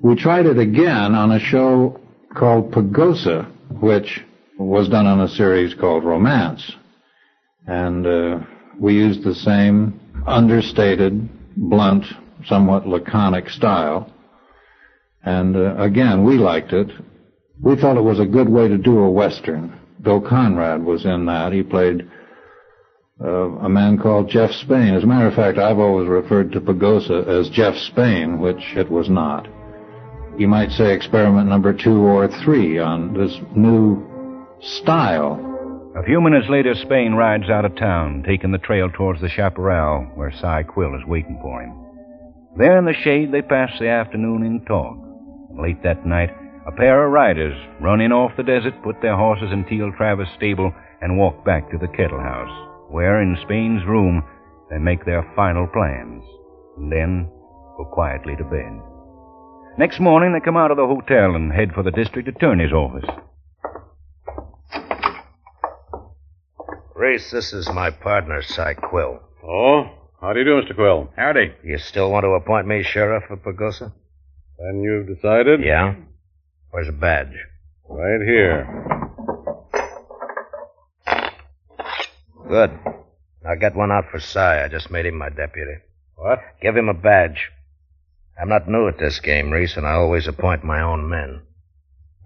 We tried it again on a show called Pagosa, which was done on a series called Romance. And uh, we used the same understated, blunt, somewhat laconic style. And uh, again, we liked it. We thought it was a good way to do a Western. Bill Conrad was in that. He played uh, a man called Jeff Spain. As a matter of fact, I've always referred to Pagosa as Jeff Spain, which it was not. You might say experiment number two or three on this new style. A few minutes later, Spain rides out of town, taking the trail towards the chaparral where Cy Quill is waiting for him. There in the shade, they pass the afternoon in talk. Late that night, a pair of riders run in off the desert, put their horses in Teal Travis stable, and walk back to the Kettle House, where in Spain's room they make their final plans, and then go quietly to bed. Next morning, they come out of the hotel and head for the district attorney's office. Reese, this is my partner, Cy Quill. Oh? How do you do, Mr. Quill? Howdy. You still want to appoint me sheriff of Pagosa? Then you've decided? Yeah. Where's the badge? Right here. Good. Now get one out for Cy. I just made him my deputy. What? Give him a badge. I'm not new at this game, Reese, and I always appoint my own men.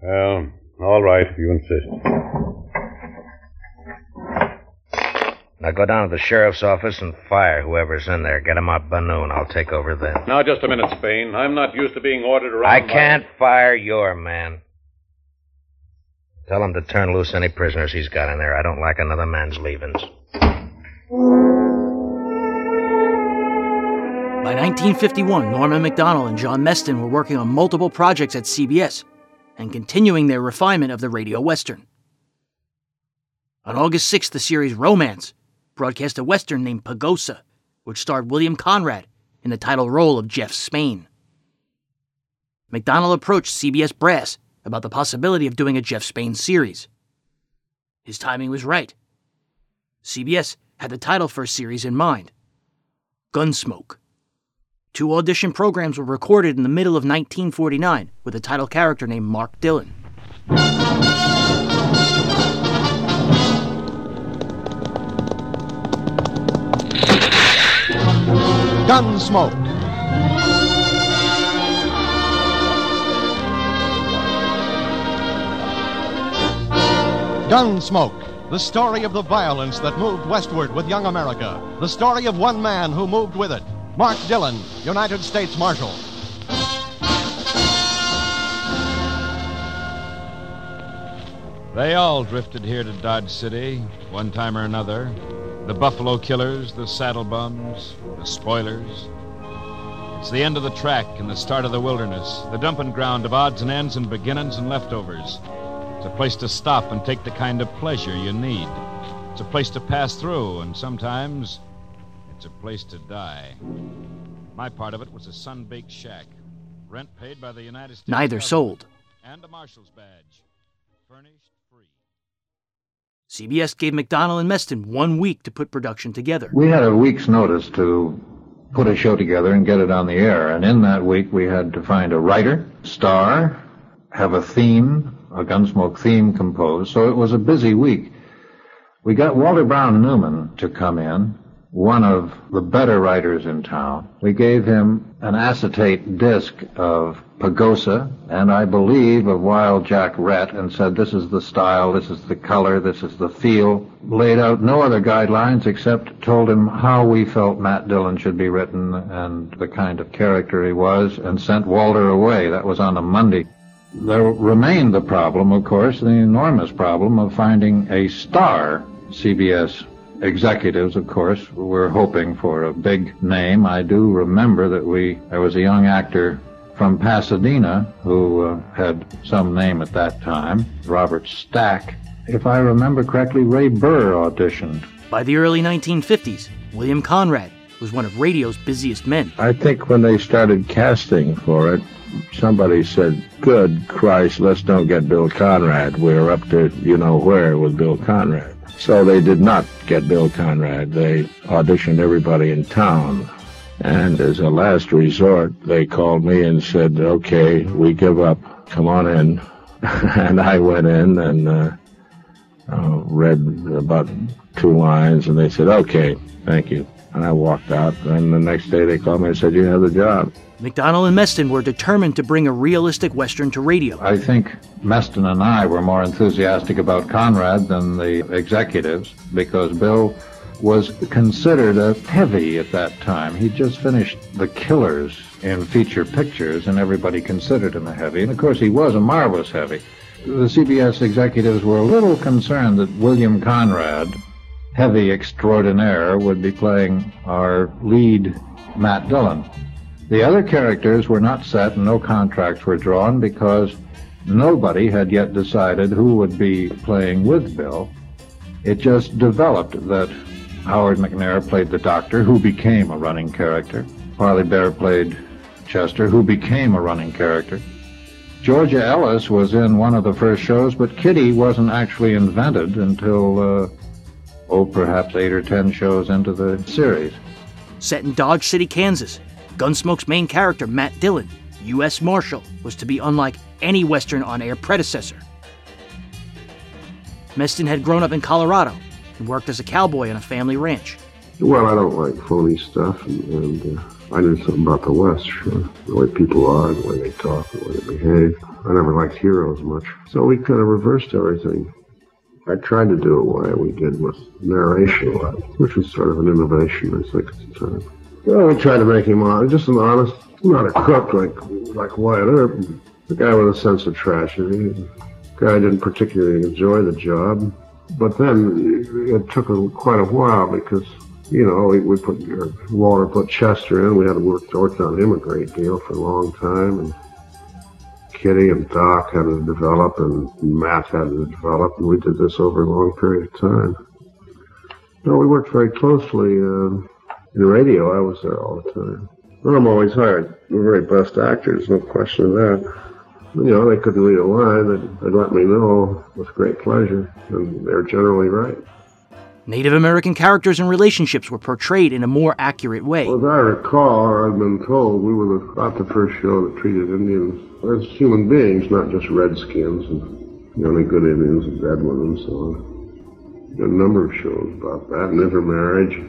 Well, all right, if you insist. Now go down to the sheriff's office and fire whoever's in there. Get him out by noon. I'll take over then. Now, just a minute, Spain. I'm not used to being ordered around. I by- can't fire your man. Tell him to turn loose any prisoners he's got in there. I don't like another man's leavings. 1951, Norman Macdonnell and John Meston were working on multiple projects at CBS and continuing their refinement of the radio western. On August 6th, the series Romance broadcast a western named Pagosa, which starred William Conrad in the title role of Jeff Spain. Macdonnell approached CBS Brass about the possibility of doing a Jeff Spain series. His timing was right. CBS had the title for a series in mind Gunsmoke. Two audition programs were recorded in the middle of 1949 with a title character named Mark Dillon. Gunsmoke. Gunsmoke, the story of the violence that moved westward with young America. The story of one man who moved with it. Mark Dillon, United States Marshal. They all drifted here to Dodge City, one time or another. The Buffalo Killers, the Saddle Bums, the Spoilers. It's the end of the track and the start of the wilderness, the dumping ground of odds and ends and beginnings and leftovers. It's a place to stop and take the kind of pleasure you need. It's a place to pass through, and sometimes it's a place to die. My part of it was a sun-baked shack, rent paid by the United States. Neither sold. And a marshal's badge, furnished free. CBS gave Macdonnell and Meston one week to put production together. We had a week's notice to put a show together and get it on the air. And in that week, we had to find a writer, star, have a theme, a Gunsmoke theme composed. So it was a busy week. We got Walter Brown Newman to come in, one of the better writers in town. We gave him an acetate disc of Pagosa and I believe of Wild Jack Rhett and said this is the style, this is the color, this is the feel. Laid out no other guidelines except told him how we felt Matt Dillon should be written and the kind of character he was and sent Walter away. That was on a Monday. There remained the problem, of course, the enormous problem of finding a star. CBS executives, of course, were hoping for a big name. I do remember that we there was a young actor from Pasadena who uh, had some name at that time, Robert Stack. If I remember correctly, Ray Burr auditioned. By the early 1950s, William Conrad was one of radio's busiest men. I think when they started casting for it, somebody said, Good Christ, let's don't get Bill Conrad. We're up to you know where with Bill Conrad. So they did not get Bill Conrad. They auditioned everybody in town. And as a last resort, they called me and said, okay, we give up. Come on in. and I went in and uh, uh, read about two lines, and they said, okay, thank you. And I walked out. And the next day they called me and said, you have the job. Macdonnell and Meston were determined to bring a realistic Western to radio. I think Meston and I were more enthusiastic about Conrad than the executives because Bill was considered a heavy at that time. He just finished The Killers in feature pictures, and everybody considered him a heavy. And of course, he was a marvelous heavy. The CBS executives were a little concerned that William Conrad, heavy extraordinaire, would be playing our lead, Matt Dillon. The other characters were not set and no contracts were drawn because nobody had yet decided who would be playing with Bill. It just developed that Howard McNear played the doctor, who became a running character. Parley Baer played Chester, who became a running character. Georgia Ellis was in one of the first shows, but Kitty wasn't actually invented until, uh, oh, perhaps eight or ten shows into the series. Set in Dodge City, Kansas, Gunsmoke's main character, Matt Dillon, U.S. Marshal, was to be unlike any Western on air predecessor. Meston had grown up in Colorado and worked as a cowboy on a family ranch. Well, I don't like phony stuff, and, and uh, I knew something about the West, sure. The way people are, the way they talk, the way they behave. I never liked heroes much. So we kind of reversed everything. I tried to do it why we did with narration, which was sort of an innovation, I think, at the time. Well, we tried to make him honest, just an honest, not a crook like like Wyatt Earp. The guy with a sense of tragedy. The guy didn't particularly enjoy the job. But then it took a, quite a while because, you know, we, we put uh, Walter put Chester in. We had to work, work on him a great deal for a long time. And Kitty and Doc had to develop, and Matt had to develop, and we did this over a long period of time. No, we worked very closely. Uh, in radio, I was there all the time. Well, I'm always hired the very best actors, no question of that. You know, they couldn't read a line. They'd, they'd let me know with great pleasure, and they're generally right. Native American characters and relationships were portrayed in a more accurate way. Well, as I recall, or I've been told, we were about the first show that treated Indians as human beings, not just redskins and the only good Indians and dead ones and so on. A number of shows about that, and intermarriage.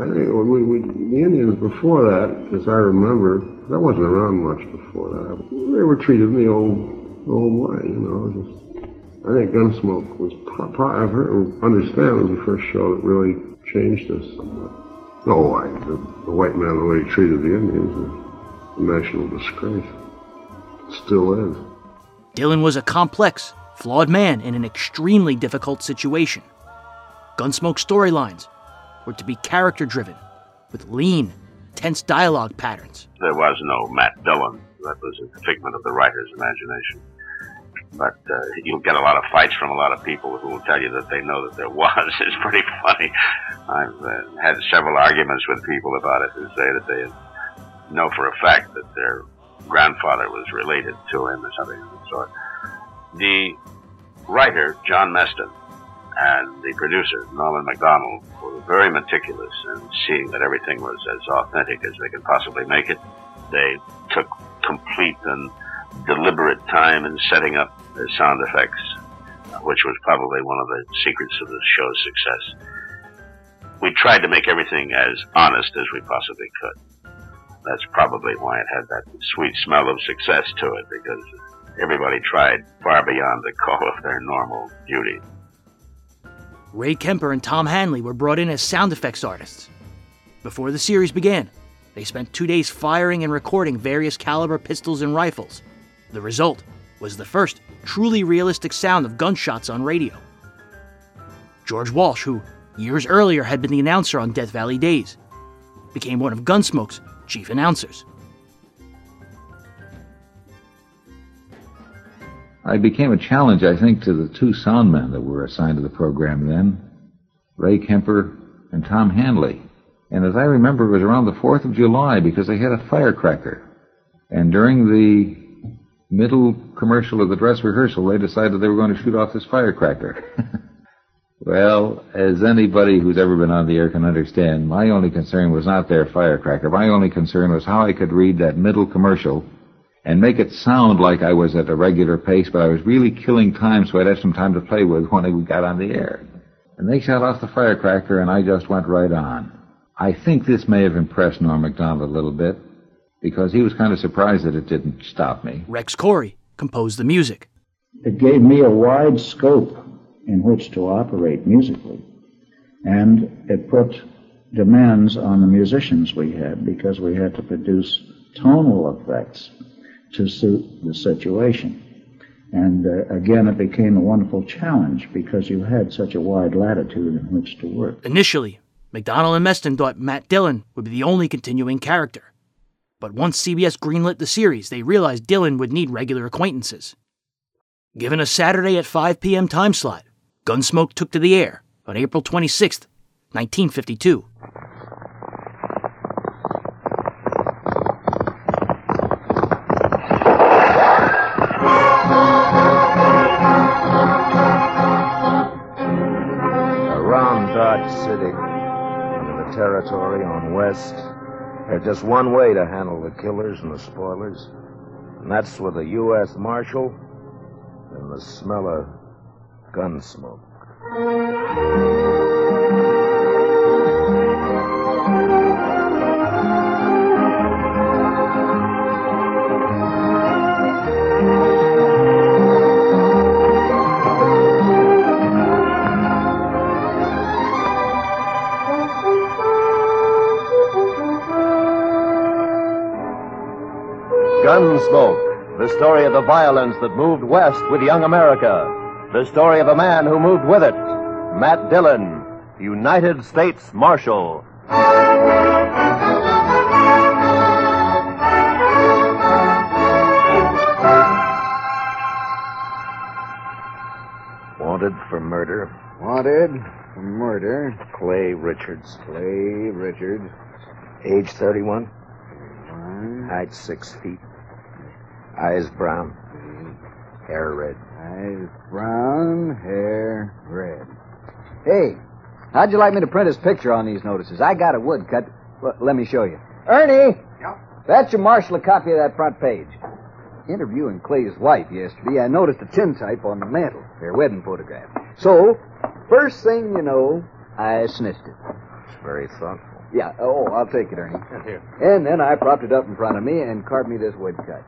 I think we, we, the Indians before that, as I remember, that wasn't around much before that. They were treated in the old, old way, you know. Just, I think Gunsmoke was, pro- I've heard, understand, was the first show that really changed us somewhat. Oh, I, the, the white man, the way he treated the Indians, was a national disgrace. It still is. Dillon was a complex, flawed man in an extremely difficult situation. Gunsmoke storylines were to be character driven, with lean, tense dialogue patterns. There was no Matt Dillon. That was a figment of the writer's imagination. But uh, you'll get a lot of fights from a lot of people who will tell you that they know that there was. It's pretty funny. I've uh, had several arguments with people about it who say that they know for a fact that their grandfather was related to him or something of the sort. The writer, John Meston, and the producer, Norman Macdonnell, were very meticulous in seeing that everything was as authentic as they could possibly make it. They took complete and deliberate time in setting up the sound effects, which was probably one of the secrets of the show's success. We tried to make everything as honest as we possibly could. That's probably why it had that sweet smell of success to it, because everybody tried far beyond the call of their normal duty. Ray Kemper and Tom Hanley were brought in as sound effects artists. Before the series began, they spent two days firing and recording various caliber pistols and rifles. The result was the first truly realistic sound of gunshots on radio. George Walsh, who years earlier had been the announcer on Death Valley Days, became one of Gunsmoke's chief announcers. I became a challenge, I think, to the two soundmen that were assigned to the program then, Ray Kemper and Tom Hanley. And as I remember, it was around the 4th of July because they had a firecracker. And during the middle commercial of the dress rehearsal, they decided they were going to shoot off this firecracker. Well, as anybody who's ever been on the air can understand, my only concern was not their firecracker. My only concern was how I could read that middle commercial and make it sound like I was at a regular pace, but I was really killing time so I'd have some time to play with when we got on the air. And they shot off the firecracker and I just went right on. I think this may have impressed Norm Macdonnell a little bit because he was kind of surprised that it didn't stop me. Rex Koury composed the music. It gave me a wide scope in which to operate musically. And it put demands on the musicians we had because we had to produce tonal effects to suit the situation. And uh, again, it became a wonderful challenge because you had such a wide latitude in which to work. Initially, Macdonnell and Meston thought Matt Dillon would be the only continuing character. But once CBS greenlit the series, they realized Dillon would need regular acquaintances. Given a Saturday at 5 p.m. time slot, Gunsmoke took to the air on April 26, 1952. Around Dodge City, the territory on West, there's just one way to handle the killers and the spoilers, and that's with a U.S. Marshal and the smell of gun smoke. Story of the violence that moved west with young America. The story of a man who moved with it. Matt Dillon, United States Marshal. Wanted for murder. Wanted for murder. Clay Richards. Clay Richards. Age 31. One. Height 6 feet. Eyes brown. Mm-hmm. Hair red. Eyes brown, hair red. Hey, how'd you like me to print his picture on these notices? I got a woodcut. Well, let me show you. Ernie! Yep. Fetch your marshal a copy of that front page. Interviewing Clay's wife yesterday, I noticed a tintype on the mantel, their wedding photograph. So, first thing you know, I sniffed it. It's very thoughtful. Yeah, oh, I'll take it, Ernie. Here. And then I propped it up in front of me and carved me this woodcut.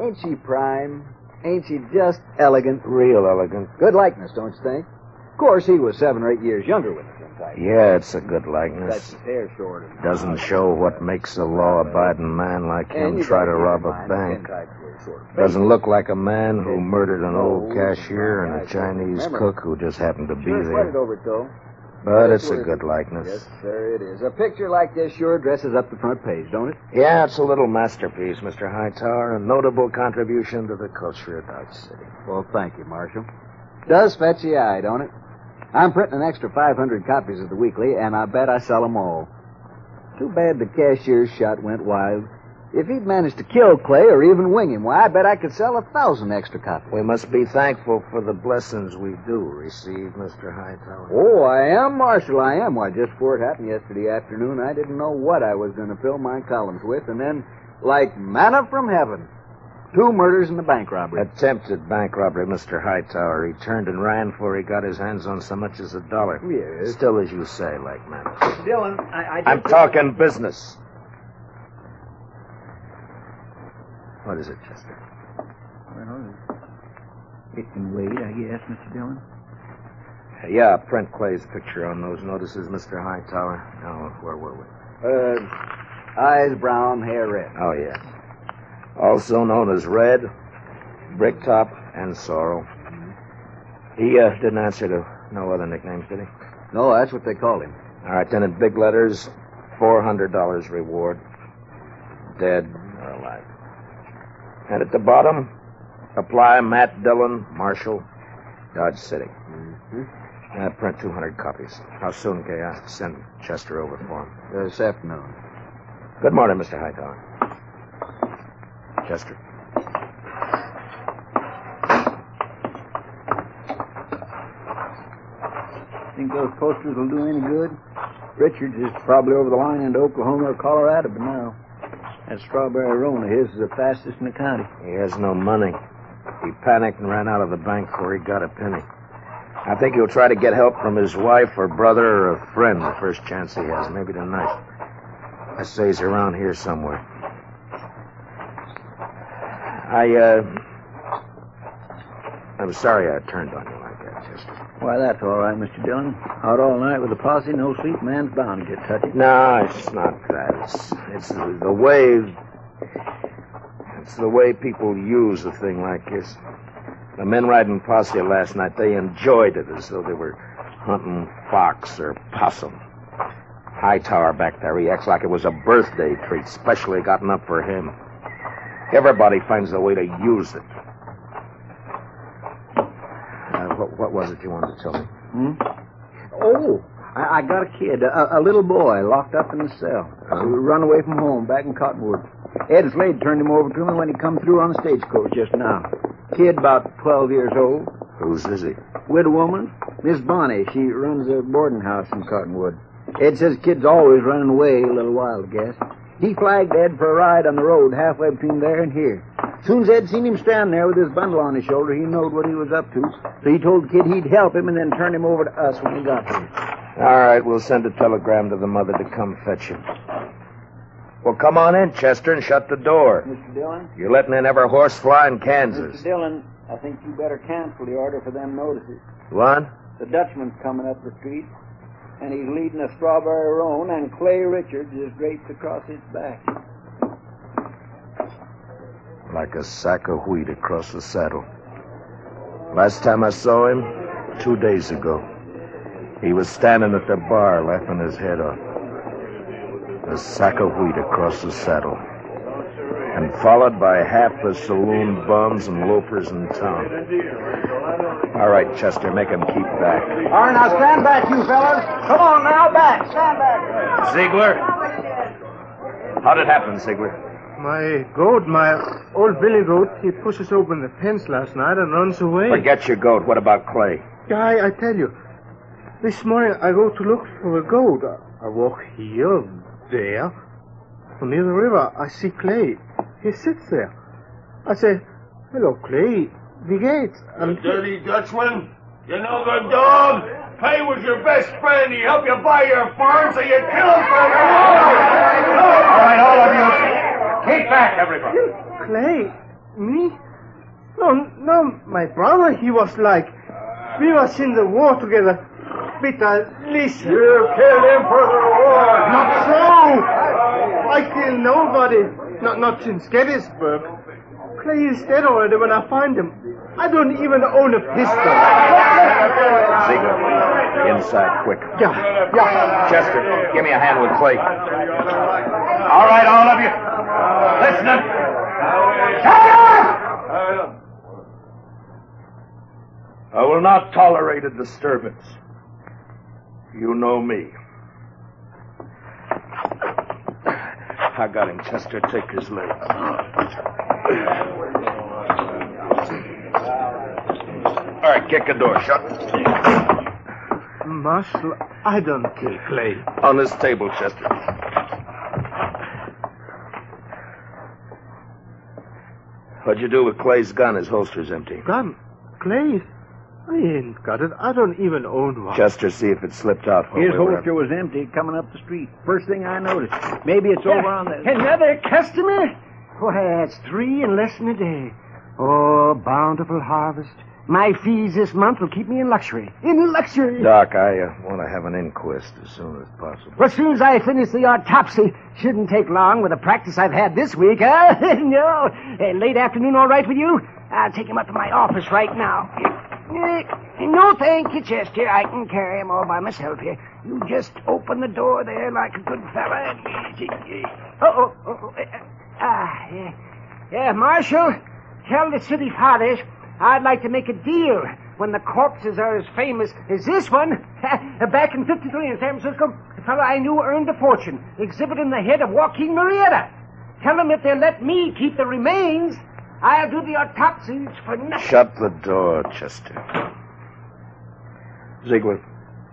Ain't she prime? Ain't she just elegant? Real elegant. Good likeness, don't you think? Of course, he was seven or eight years younger with the tintype. Yeah, it's a good That's likeness. his hair short. and- Doesn't show what makes a law-abiding man like him try gotta rob a bank. tintypes were sort of Doesn't look like a man who murdered an oh, old cashier and a Chinese cook who just happened to be there. Over it, though. But it's a good likeness. Yes, sir, it is. A picture like this sure dresses up the front page, don't it? Yeah, it's a little masterpiece, Mr. Hightower, a notable contribution to the culture of Dodge City. Well, thank you, Marshal. Does fetch the eye, don't it? I'm printing an extra 500 copies of the weekly, and I bet I sell 'em all. Too bad the cashier's shot went wild. If he'd managed to kill Clay or even wing him, why, I bet I could sell a thousand extra copies. We must be thankful for the blessings we do receive, Mr. Hightower. Oh, I am, Marshal, I am. Why, just before it happened yesterday afternoon, I didn't know what I was going to fill my columns with, and then, like manna from heaven, two murders and a bank robbery. Attempted bank robbery, Mr. Hightower. He turned and ran before he got his hands on so much as a dollar. Yes. Still, as you say, like manna. Dillon, I, I I'm talking business. What is it, Chester? Well, it can wait, I guess, Mr. Dillon. Yeah, print Clay's picture on those notices, Mr. Hightower. Now, where were we? Uh, eyes brown, hair red. Oh, yes. Also known as Red, Bricktop, and Sorrel. He uh, didn't answer to no other nicknames, did he? No, that's what they called him. All right, then in big letters, $400 reward. Dead or alive. And at the bottom, apply Matt Dillon, Marshal, Dodge City. Mm-hmm. Uh, print 200 copies. How soon can I send Chester over for him? This afternoon. Good morning, Mr. Hightower. Chester. Think those posters will do any good? Richards is probably over the line into Oklahoma or Colorado by now. That strawberry roan of his is the fastest in the county. He has no money. He panicked and ran out of the bank before he got a penny. I think he'll try to get help from his wife or brother or a friend the first chance he has, maybe tonight. I say he's around here somewhere. I, uh. I'm sorry I turned on you. Why, that's all right, Mr. Dillon. Out all night with a posse, no sleep, man's bound to get touchy. No, it's not that. It's, it's the, the way. It's the way people use a thing like this. The men riding posse last night, they enjoyed it as though they were hunting fox or possum. Hightower back there, he acts like it was a birthday treat, specially gotten up for him. Everybody finds a way to use it. Uh, what, was it you wanted to tell me? Hmm? Oh, I, I got a kid, a, a little boy, locked up in the cell. Huh? He run away from home back in Cottonwood. Ed Slade turned him over to me when he come through on the stagecoach just now. Kid about 12 years old. Whose is he? Widow woman, Miss Bonnie. She runs a boarding house in Cottonwood. Ed says kid's always running away a little while, I guess. He flagged Ed for a ride on the road halfway between there and here. Soon as Ed seen him stand there with his bundle on his shoulder, he knowed what he was up to. So he told the kid he'd help him and then turn him over to us when he got there. All right, we'll send a telegram to the mother to come fetch him. Well, come on in, Chester, and shut the door. Mr. Dillon? You're letting in every horse fly in Kansas. Mr. Dillon, I think you better cancel the order for them notices. What? The Dutchman's coming up the street, and he's leading a strawberry roan, and Clay Richards is draped across his back. Like a sack of wheat across the saddle. Last time I saw him, two days ago, he was standing at the bar laughing his head off. A sack of wheat across the saddle. And followed by half the saloon bums and loafers in town. All right, Chester, make him keep back. All right, now stand back, you fellas. Come on now, back. Stand back. Ziegler? How'd it happen, Ziegler? My goat, my old billy goat, he pushes open the fence last night and runs away. Forget your goat. What about Clay? Guy, I tell you, this morning I go to look for a goat. I, I walk here, there. From near the river, I see Clay. He sits there. I say, hello, Clay. Wie geht's? You dirty Dutchman. You know the dog. Clay was your best friend. He helped you buy your farm, so you killed him for All right, all of you. Keep back, everybody. Clay? Me? No, no, my brother, he was like, we was in the war together. Peter, listen. You killed him for the war. Not so! I kill nobody. Not, not since Gettysburg. Clay is dead already when I find him. I don't even own a pistol. Ziegler, inside, quick. Yeah, yeah. Chester, give me a hand with Clay. All right, all of you. Listening. Shut up! I will not tolerate a disturbance. You know me. I got him, Chester. Take his leg. All right, kick the door shut. Marshal, I don't kill Clay. On this table, Chester. What'd you do with Clay's gun? His holster's empty. Gun? Clay? I ain't got it. I don't even own one. Chester, see if it slipped out. while His we holster was empty coming up the street. First thing I noticed. Maybe it's over on the. Another customer? Why, that's three in less than a day. Oh, bountiful harvest. My fees this month will keep me in luxury. In luxury. Doc, I uh, want to have an inquest as soon as possible. Well, as soon as I finish the autopsy, shouldn't take long with the practice I've had this week, huh? no. Uh, late afternoon, all right with you? I'll take him up to my office right now. Uh, no, thank you, Chester. I can carry him all by myself here. You just open the door there like a good fella and... Oh, oh, oh, uh, ah, yeah. Yeah, Marshal, tell the city fathers I'd like to make a deal when the corpses are as famous as this one. Back in 53 in San Francisco, a fellow I knew earned a fortune exhibiting the head of Joaquin Murrieta. Tell them if they'll let me keep the remains, I'll do the autopsies for nothing. Shut the door, Chester. Ziegler,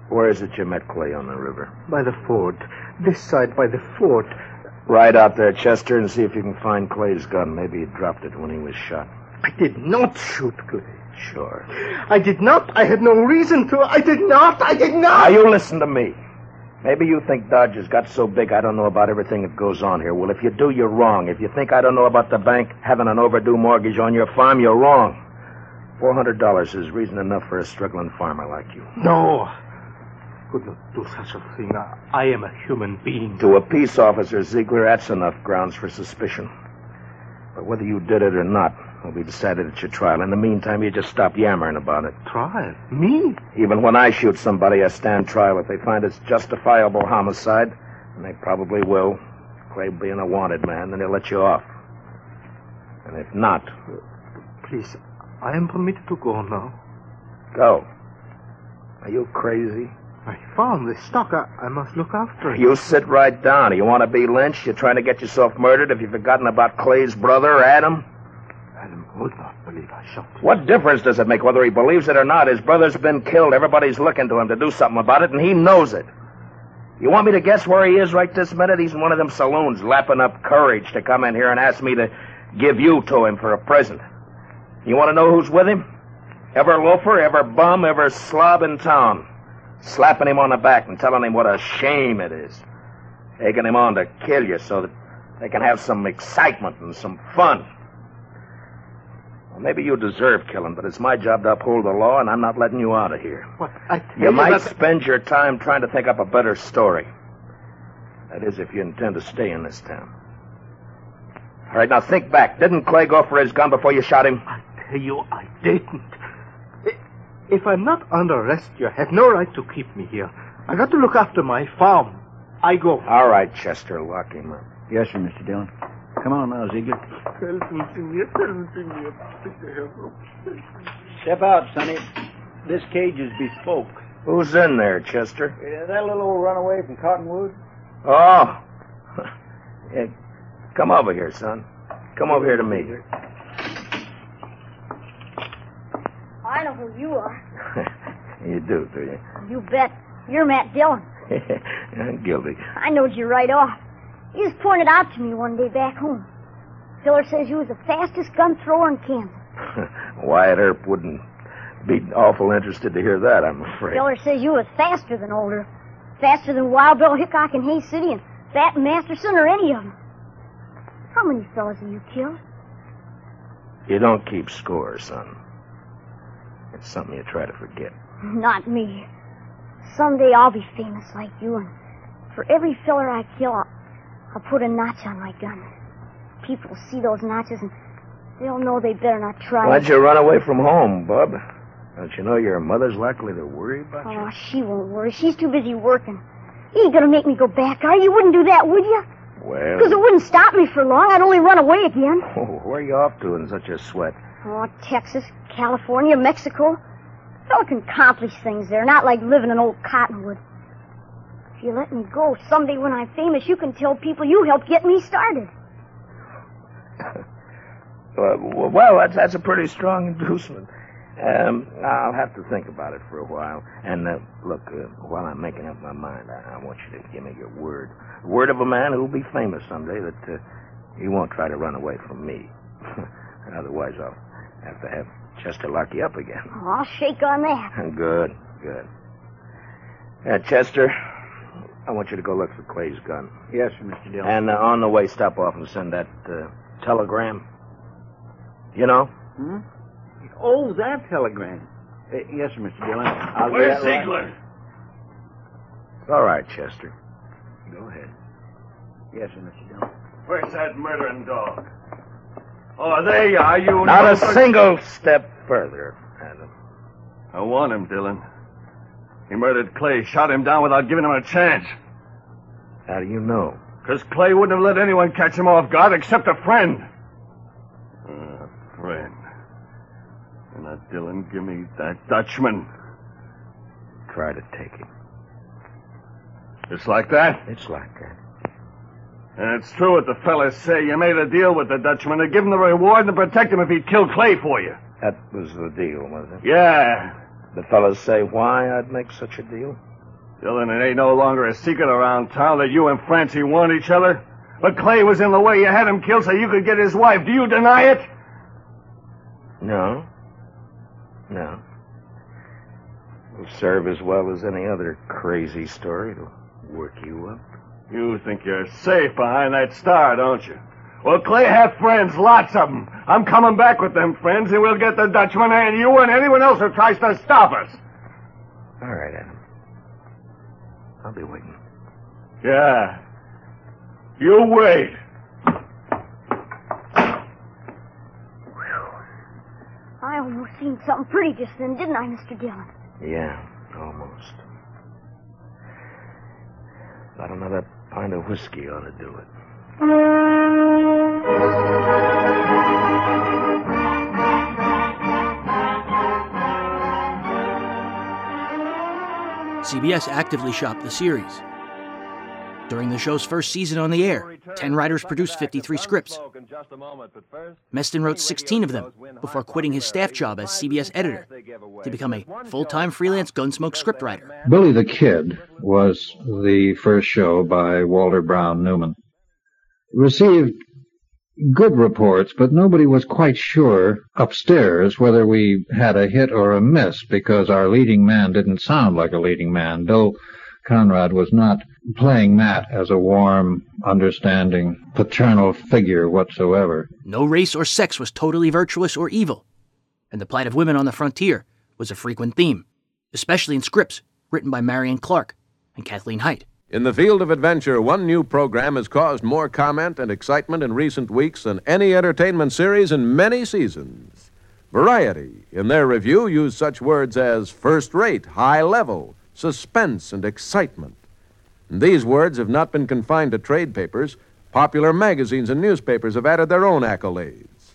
Where is it you met Clay on the river? By the fort. This side by the fort. Ride out there, Chester, and see if you can find Clay's gun. Maybe he dropped it when he was shot. I did not shoot Clay. Sure. I did not. I had no reason to. I did not. I did not. Now, you listen to me. Maybe you think Dodge has got so big I don't know about everything that goes on here. Well, if you do, you're wrong. If you think I don't know about the bank having an overdue mortgage on your farm, you're wrong. Four hundred dollars is reason enough for a struggling farmer like you. No. Could not do such a thing. I, I am a human being. To a peace officer, Ziegler, that's enough grounds for suspicion. But whether you did it or not will be decided at your trial. In the meantime, you just stop yammering about it. Trial? Me? Even when I shoot somebody, I stand trial. If they find it's justifiable homicide, and they probably will, Clay being a wanted man, then they'll let you off. And if not, Please, I am permitted to go now. go. Are you crazy? I found this stock. I, I must look after it. You sit right down. You want to be lynched? You're trying to get yourself murdered? Have you forgotten about Clay's brother, Adam? Would not believe I shot. What difference does it make whether he believes it or not? His brother's been killed. Everybody's looking to him to do something about it, and he knows it. You want me to guess where he is right this minute? He's in one of them saloons, lapping up courage to come in here and ask me to give you to him for a present. You want to know who's with him? Ever loafer, ever bum, ever slob in town. Slapping him on the back and telling him what a shame it is. Taking him on to kill you so that they can have some excitement and some fun. Well, maybe you deserve killing, but it's my job to uphold the law, and I'm not letting you out of here. What? I tell You might that- spend your time trying to think up a better story. That is, if you intend to stay in this town. All right, now think back. Didn't Clay go for his gun before you shot him? I tell you I didn't. If I'm not under arrest, you have no right to keep me here. I got to look after my farm. I go. All right, Chester, lock him up. Yes, sir, Mr. Dillon. Come on now, Ziegler. Speak the hell up. Step out, Sonny. This cage is bespoke. Who's in there, Chester? Uh, that little old runaway from Cottonwood? Oh. Yeah, come over here, son. Come over here to me. I know who you are. You do, do you? You bet. You're Matt Dillon. I'm guilty. I knowed you right off. You just pointed out to me one day back home. Filler says you was the fastest gun thrower in Kansas. Wyatt Earp wouldn't be awful interested to hear that, I'm afraid. Filler says you was faster than older. Faster than Wild Bill Hickok in Hay City and Bat Masterson or any of them. How many fellas have you killed? You don't keep score, son. It's something you try to forget. Not me. Someday I'll be famous like you, and for every filler I kill, I'll, I'll put a notch on my gun. People will see those notches, and they'll know they better not try. Why'd you run away from home, Bub? Don't you know your mother's likely to worry about you? Oh, she won't worry. She's too busy working. You ain't gonna make me go back, are you? You wouldn't do that, would you? Well, Because it wouldn't stop me for long. I'd only run away again. oh, where are you off to in such a sweat? Oh, Texas, California, Mexico. A fella can accomplish things there, not like living in old Cottonwood. If you let me go, someday when I'm famous, you can tell people you helped get me started. Uh, well, that's, that's a pretty strong inducement. Um, I'll have to think about it for a while. And uh, look, uh, while I'm making up my mind, I, I want you to give me your word. The word of a man who'll be famous someday that uh, he won't try to run away from me. Otherwise, I'll have to have Chester lock you up again. Oh, I'll shake on that. Good, good. Yeah, Chester, I want you to go look for Clay's gun. Yes, sir, Mr. Dillon. And uh, on the way, stop off and send that uh, telegram. You know? Hmm? Oh, that telegram. Uh, yes, sir, Mr. Dillon. I'll Where's that right- Ziegler? It's all right, Chester. Go ahead. Yes, sir, Mr. Dillon. Where's that murdering dog? Oh, there you are. You Not a single step further, Adam. I want him, Dillon. He murdered Clay, shot him down without giving him a chance. How do you know? Because Clay wouldn't have let anyone catch him off guard except a friend. A friend. And now, Dillon, give me that Dutchman. Try to take him. Just like that? It's like that. And it's true what the fellas say. You made a deal with the Dutchman to give him the reward and to protect him if he'd kill Clay for you. That was the deal, was it? Yeah. The fellas say why I'd make such a deal? Dillon, it ain't no longer a secret around town that you and Francie want each other. But Clay was in the way. You had him killed so you could get his wife. Do you deny it? No. No. It'll serve as well as any other crazy story. It'll work you up. You think you're safe behind that star, don't you? Well, Clay had friends, lots of them. I'm coming back with them friends, and we'll get the Dutchman and you and anyone else who tries to stop us. All right, Adam. I'll be waiting. Yeah. You wait. I almost seen something pretty just then, didn't I, Mr. Dillon? Yeah, almost. About another pint of whiskey ought to do it. CBS actively shopped the series. During the show's first season on the air, 10 writers produced 53 scripts. Meston wrote 16 of them before quitting his staff job as CBS editor to become a full time freelance Gunsmoke scriptwriter. Billy the Kid was the first show by Walter Brown Newman. Received good reports, but nobody was quite sure upstairs whether we had a hit or a miss because our leading man didn't sound like a leading man. Bill Conrad was not playing Matt as a warm, understanding, paternal figure whatsoever. No race or sex was totally virtuous or evil, and the plight of women on the frontier was a frequent theme, especially in scripts written by Marion Clark and Kathleen Hite. In the field of adventure, one new program has caused more comment and excitement in recent weeks than any entertainment series in many seasons. Variety, in their review, used such words as first rate, high level, suspense, and excitement. And these words have not been confined to trade papers. Popular magazines and newspapers have added their own accolades.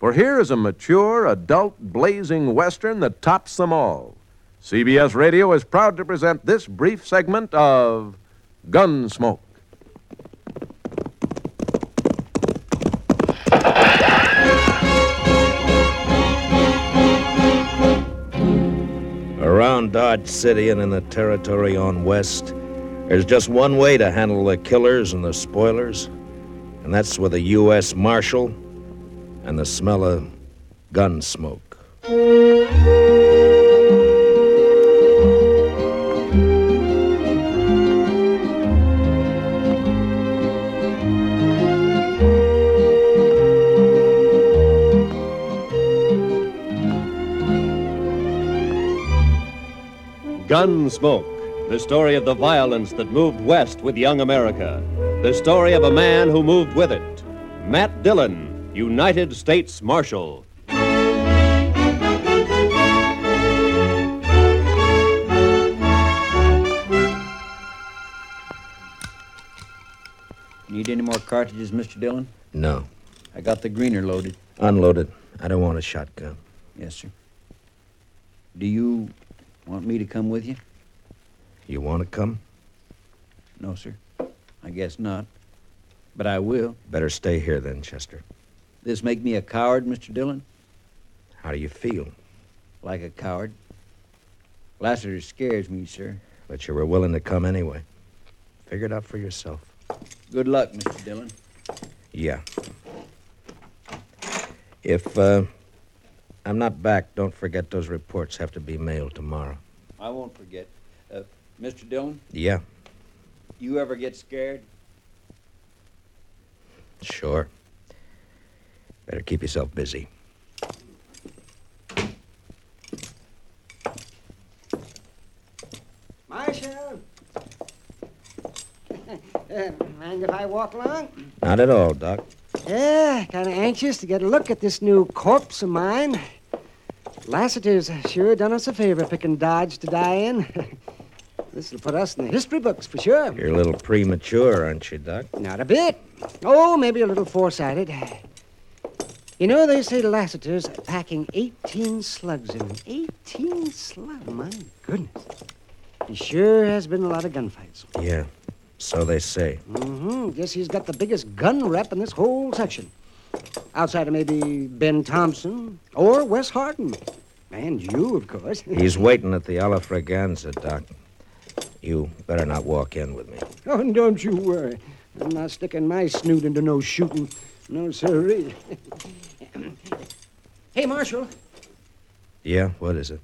For here is a mature, adult, blazing Western that tops them all. CBS Radio is proud to present this brief segment of Gunsmoke. Around Dodge City and in the territory on West, there's just one way to handle the killers and the spoilers, and that's with a U.S. Marshal and the smell of gun smoke. Gunsmoke, the story of the violence that moved west with young America. The story of a man who moved with it. Matt Dillon, United States Marshal. Need any more cartridges, Mr. Dillon? No. I got the greener loaded. Unloaded. I don't want a shotgun. Yes, sir. Do you want me to come with you? You want to come? No, sir. I guess not. But I will. Better stay here then, Chester. This make me a coward, Mr. Dillon? How do you feel? Like a coward. Lassiter scares me, sir. But you were willing to come anyway. Figure it out for yourself. Good luck, Mr. Dillon. Yeah. If uh, I'm not back, don't forget those reports have to be mailed tomorrow. I won't forget. Uh, Mr. Dillon, Yeah, you ever get scared? sure. Better keep yourself busy. Marshal! uh, mind if I walk along? Not at all, Doc. Yeah, kind of anxious to get a look at this new corpse of mine. Lassiter's sure done us a favor picking Dodge to die in. This'll put us in the history books for sure. You're a little premature, aren't you, Doc? Not a bit. Oh, maybe a little foresighted. You know, they say Lassiter's packing 18 slugs in him. 18 slugs? My goodness. He sure has been a lot of gunfights. Yeah, so they say. Mm-hmm. Guess he's got the biggest gun rep in this whole section. Outside of maybe Ben Thompson or Wes Hardin. And you, of course. He's waiting at the Ala Fraganza, Doc. You better not walk in with me. Oh, don't you worry. I'm not sticking my snoot into no shooting. No, sirree. hey, Marshal. Yeah, what is it?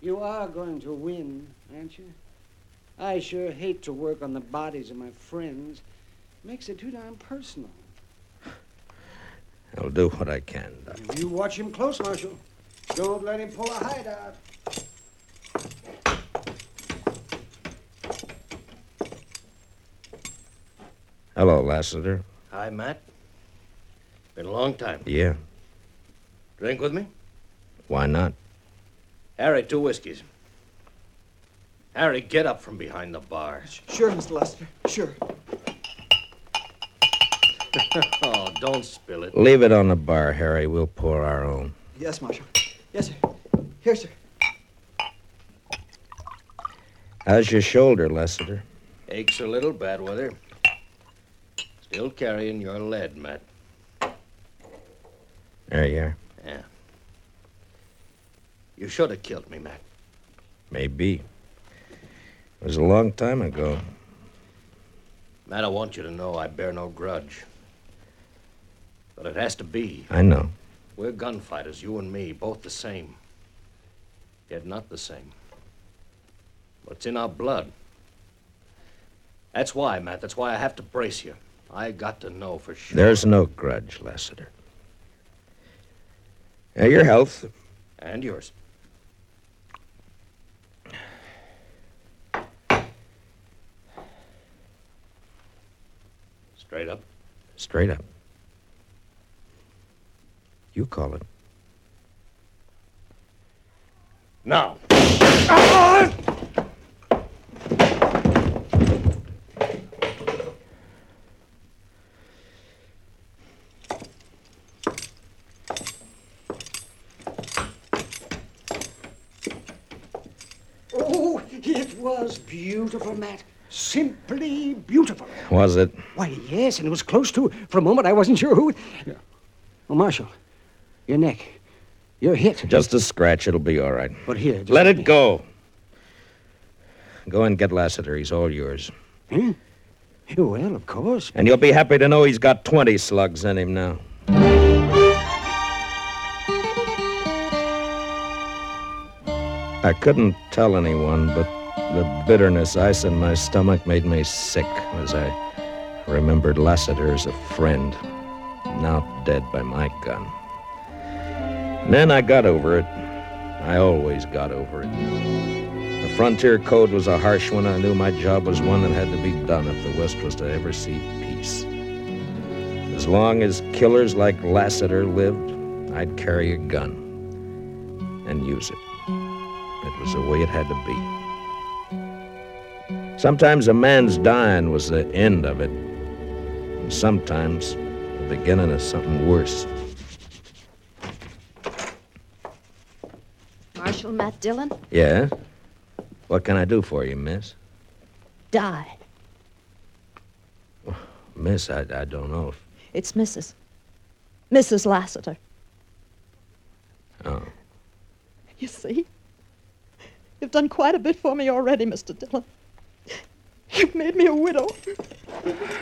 You are going to win, aren't you? I sure hate to work on the bodies of my friends. Makes it too darn personal. I'll do what I can, Doc. You watch him close, Marshal. Don't let him pull a hideout. Hello, Lassiter. Hi, Matt. Been a long time. Yeah. Drink with me? Why not? Harry, two whiskeys. Harry, get up from behind the bar. Sure, Mr. Lester. Sure. don't spill it. Leave it on the bar, Harry. We'll pour our own. Yes, Marshal. Yes, sir. Here, sir. How's your shoulder, Lassiter? Aches a little, bad weather. Still carrying your lead, Matt. There you are. Yeah. You should have killed me, Matt. Maybe. It was a long time ago. Matt, I want you to know I bear no grudge. But it has to be. I know. We're gunfighters, you and me, both the same. Yet not the same. But it's in our blood. That's why, Matt. That's why I have to brace you. I got to know for sure. There's no grudge, Lassiter. Now, your health. And yours. Straight up. Straight up. You call it. Now. Oh, it was beautiful, Matt. Simply beautiful. Was it? Why, yes, and it was close to. For a moment, I wasn't sure who. Yeah, Oh, Marshal, your neck. You're hit. Just a scratch. It'll be all right. But here, just Let it go. Go and get Lassiter. He's all yours. Huh? Well, of course. And you'll be happy to know he's got 20 slugs in him now. I couldn't tell anyone, but the bitterness ice in my stomach made me sick as I remembered Lassiter as a friend, now dead by my gun. Then I got over it. I always got over it. The frontier code was a harsh one. I knew my job was one that had to be done if the West was to ever see peace. As long as killers like Lassiter lived, I'd carry a gun and use it. It was the way it had to be. Sometimes a man's dying was the end of it, and sometimes the beginning of something worse. Marshal Matt Dillon, Yeah? What can I do for you, miss? die. Miss, I, I don't know if. It's Mrs. Mrs. Lassiter. Oh. You see? You've done quite a bit for me already, Mr. Dillon. You've made me a widow.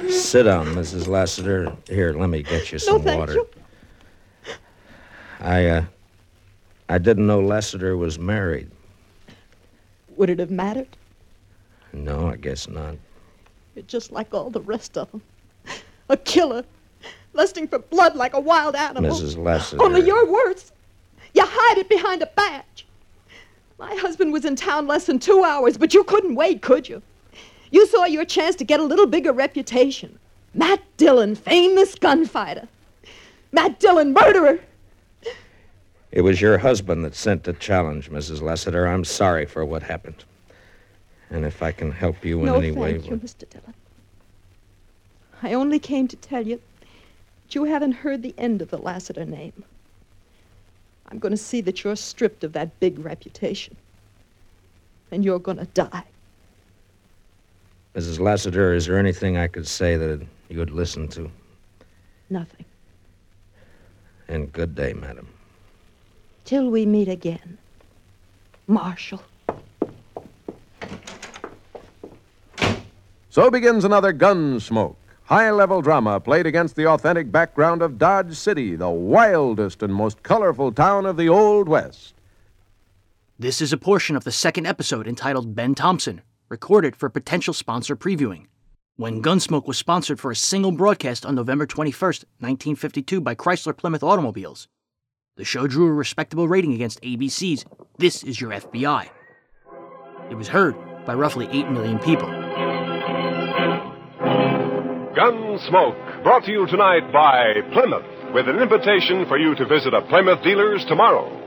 Sit down, Mrs. Lassiter. Here, let me get you some no, thank water. you. I, uh, I didn't know Lassiter was married. Would it have mattered? No, I guess not. You're just like all the rest of them. A killer, lusting for blood like a wild animal. Mrs. Lassiter. Only you're worse. You hide it behind a badge. My husband was in town less than two hours, but you couldn't wait, could you? You saw your chance to get a little bigger reputation. Matt Dillon, famous gunfighter. Matt Dillon, murderer. It was your husband that sent the challenge, Mrs. Lassiter. I'm sorry for what happened. And if I can help you in no, any way. thank you, Mr. Dillon. I only came to tell you that you haven't heard the end of the Lassiter name. I'm going to see that you're stripped of that big reputation. And you're going to die. Mrs. Lassiter, is there anything I could say that you would listen to? Nothing. And good day, madam. Till we meet again. Marshal. So begins another Gunsmoke, high level drama played against the authentic background of Dodge City, the wildest and most colorful town of the Old West. This is a portion of the second episode entitled Ben Thompson, recorded for potential sponsor previewing. When Gunsmoke was sponsored for a single broadcast on November 21st, 1952 by Chrysler Plymouth Automobiles, the show drew a respectable rating against ABC's This Is Your FBI. It was heard by roughly 8 million people. Gunsmoke, brought to you tonight by Plymouth, with an invitation for you to visit a Plymouth dealer's tomorrow.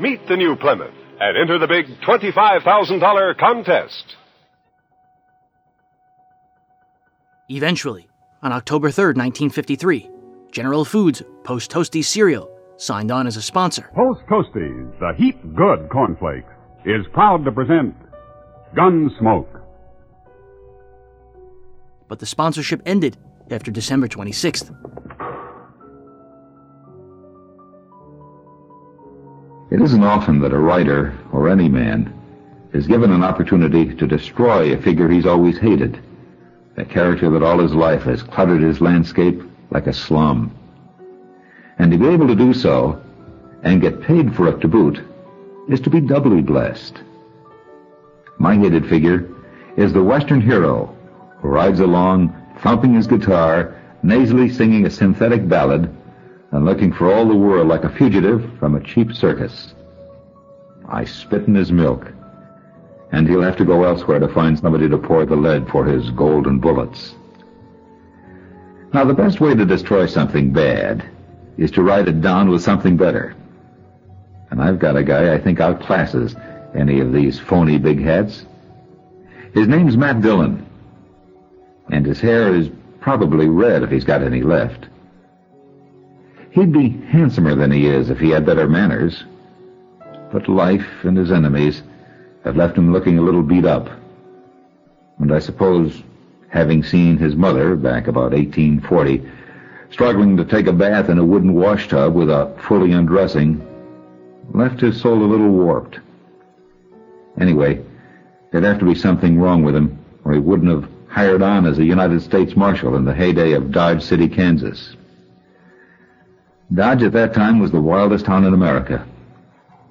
Meet the new Plymouth and enter the big $25,000 contest. Eventually, on October 3rd, 1953, General Foods Post Toasty cereal signed on as a sponsor. Post Toasties, the heap good cornflakes, is proud to present Gunsmoke. But the sponsorship ended after December 26th. It isn't often that a writer, or any man, is given an opportunity to destroy a figure he's always hated, a character that all his life has cluttered his landscape like a slum. And to be able to do so, and get paid for it to boot, is to be doubly blessed. My hated figure is the Western hero who rides along, thumping his guitar, nasally singing a synthetic ballad, and looking for all the world like a fugitive from a cheap circus. I spit in his milk, and he'll have to go elsewhere to find somebody to pour the lead for his golden bullets. Now, the best way to destroy something bad is to write it down with something better. And I've got a guy I think outclasses any of these phony big hats. His name's Matt Dillon, and his hair is probably red if he's got any left. He'd be handsomer than he is if he had better manners. But life and his enemies have left him looking a little beat up. And I suppose, having seen his mother back about 1840, struggling to take a bath in a wooden washtub without fully undressing, left his soul a little warped. Anyway, there'd have to be something wrong with him, or he wouldn't have hired on as a United States Marshal in the heyday of Dodge City, Kansas. Dodge at that time was the wildest town in America,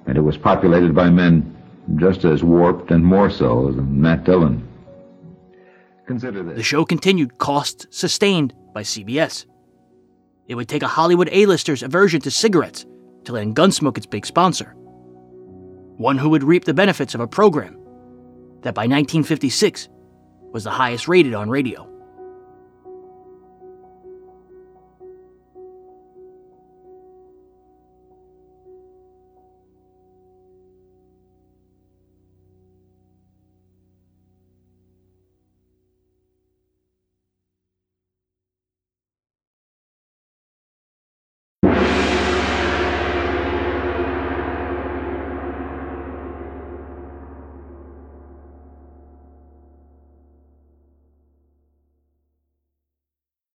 and it was populated by men just as warped and more so than Matt Dillon. Consider this. The show continued costs sustained by CBS. It would take a Hollywood A-lister's aversion to cigarettes to land Gunsmoke its big sponsor. One who would reap the benefits of a program that by 1956 was the highest rated on radio.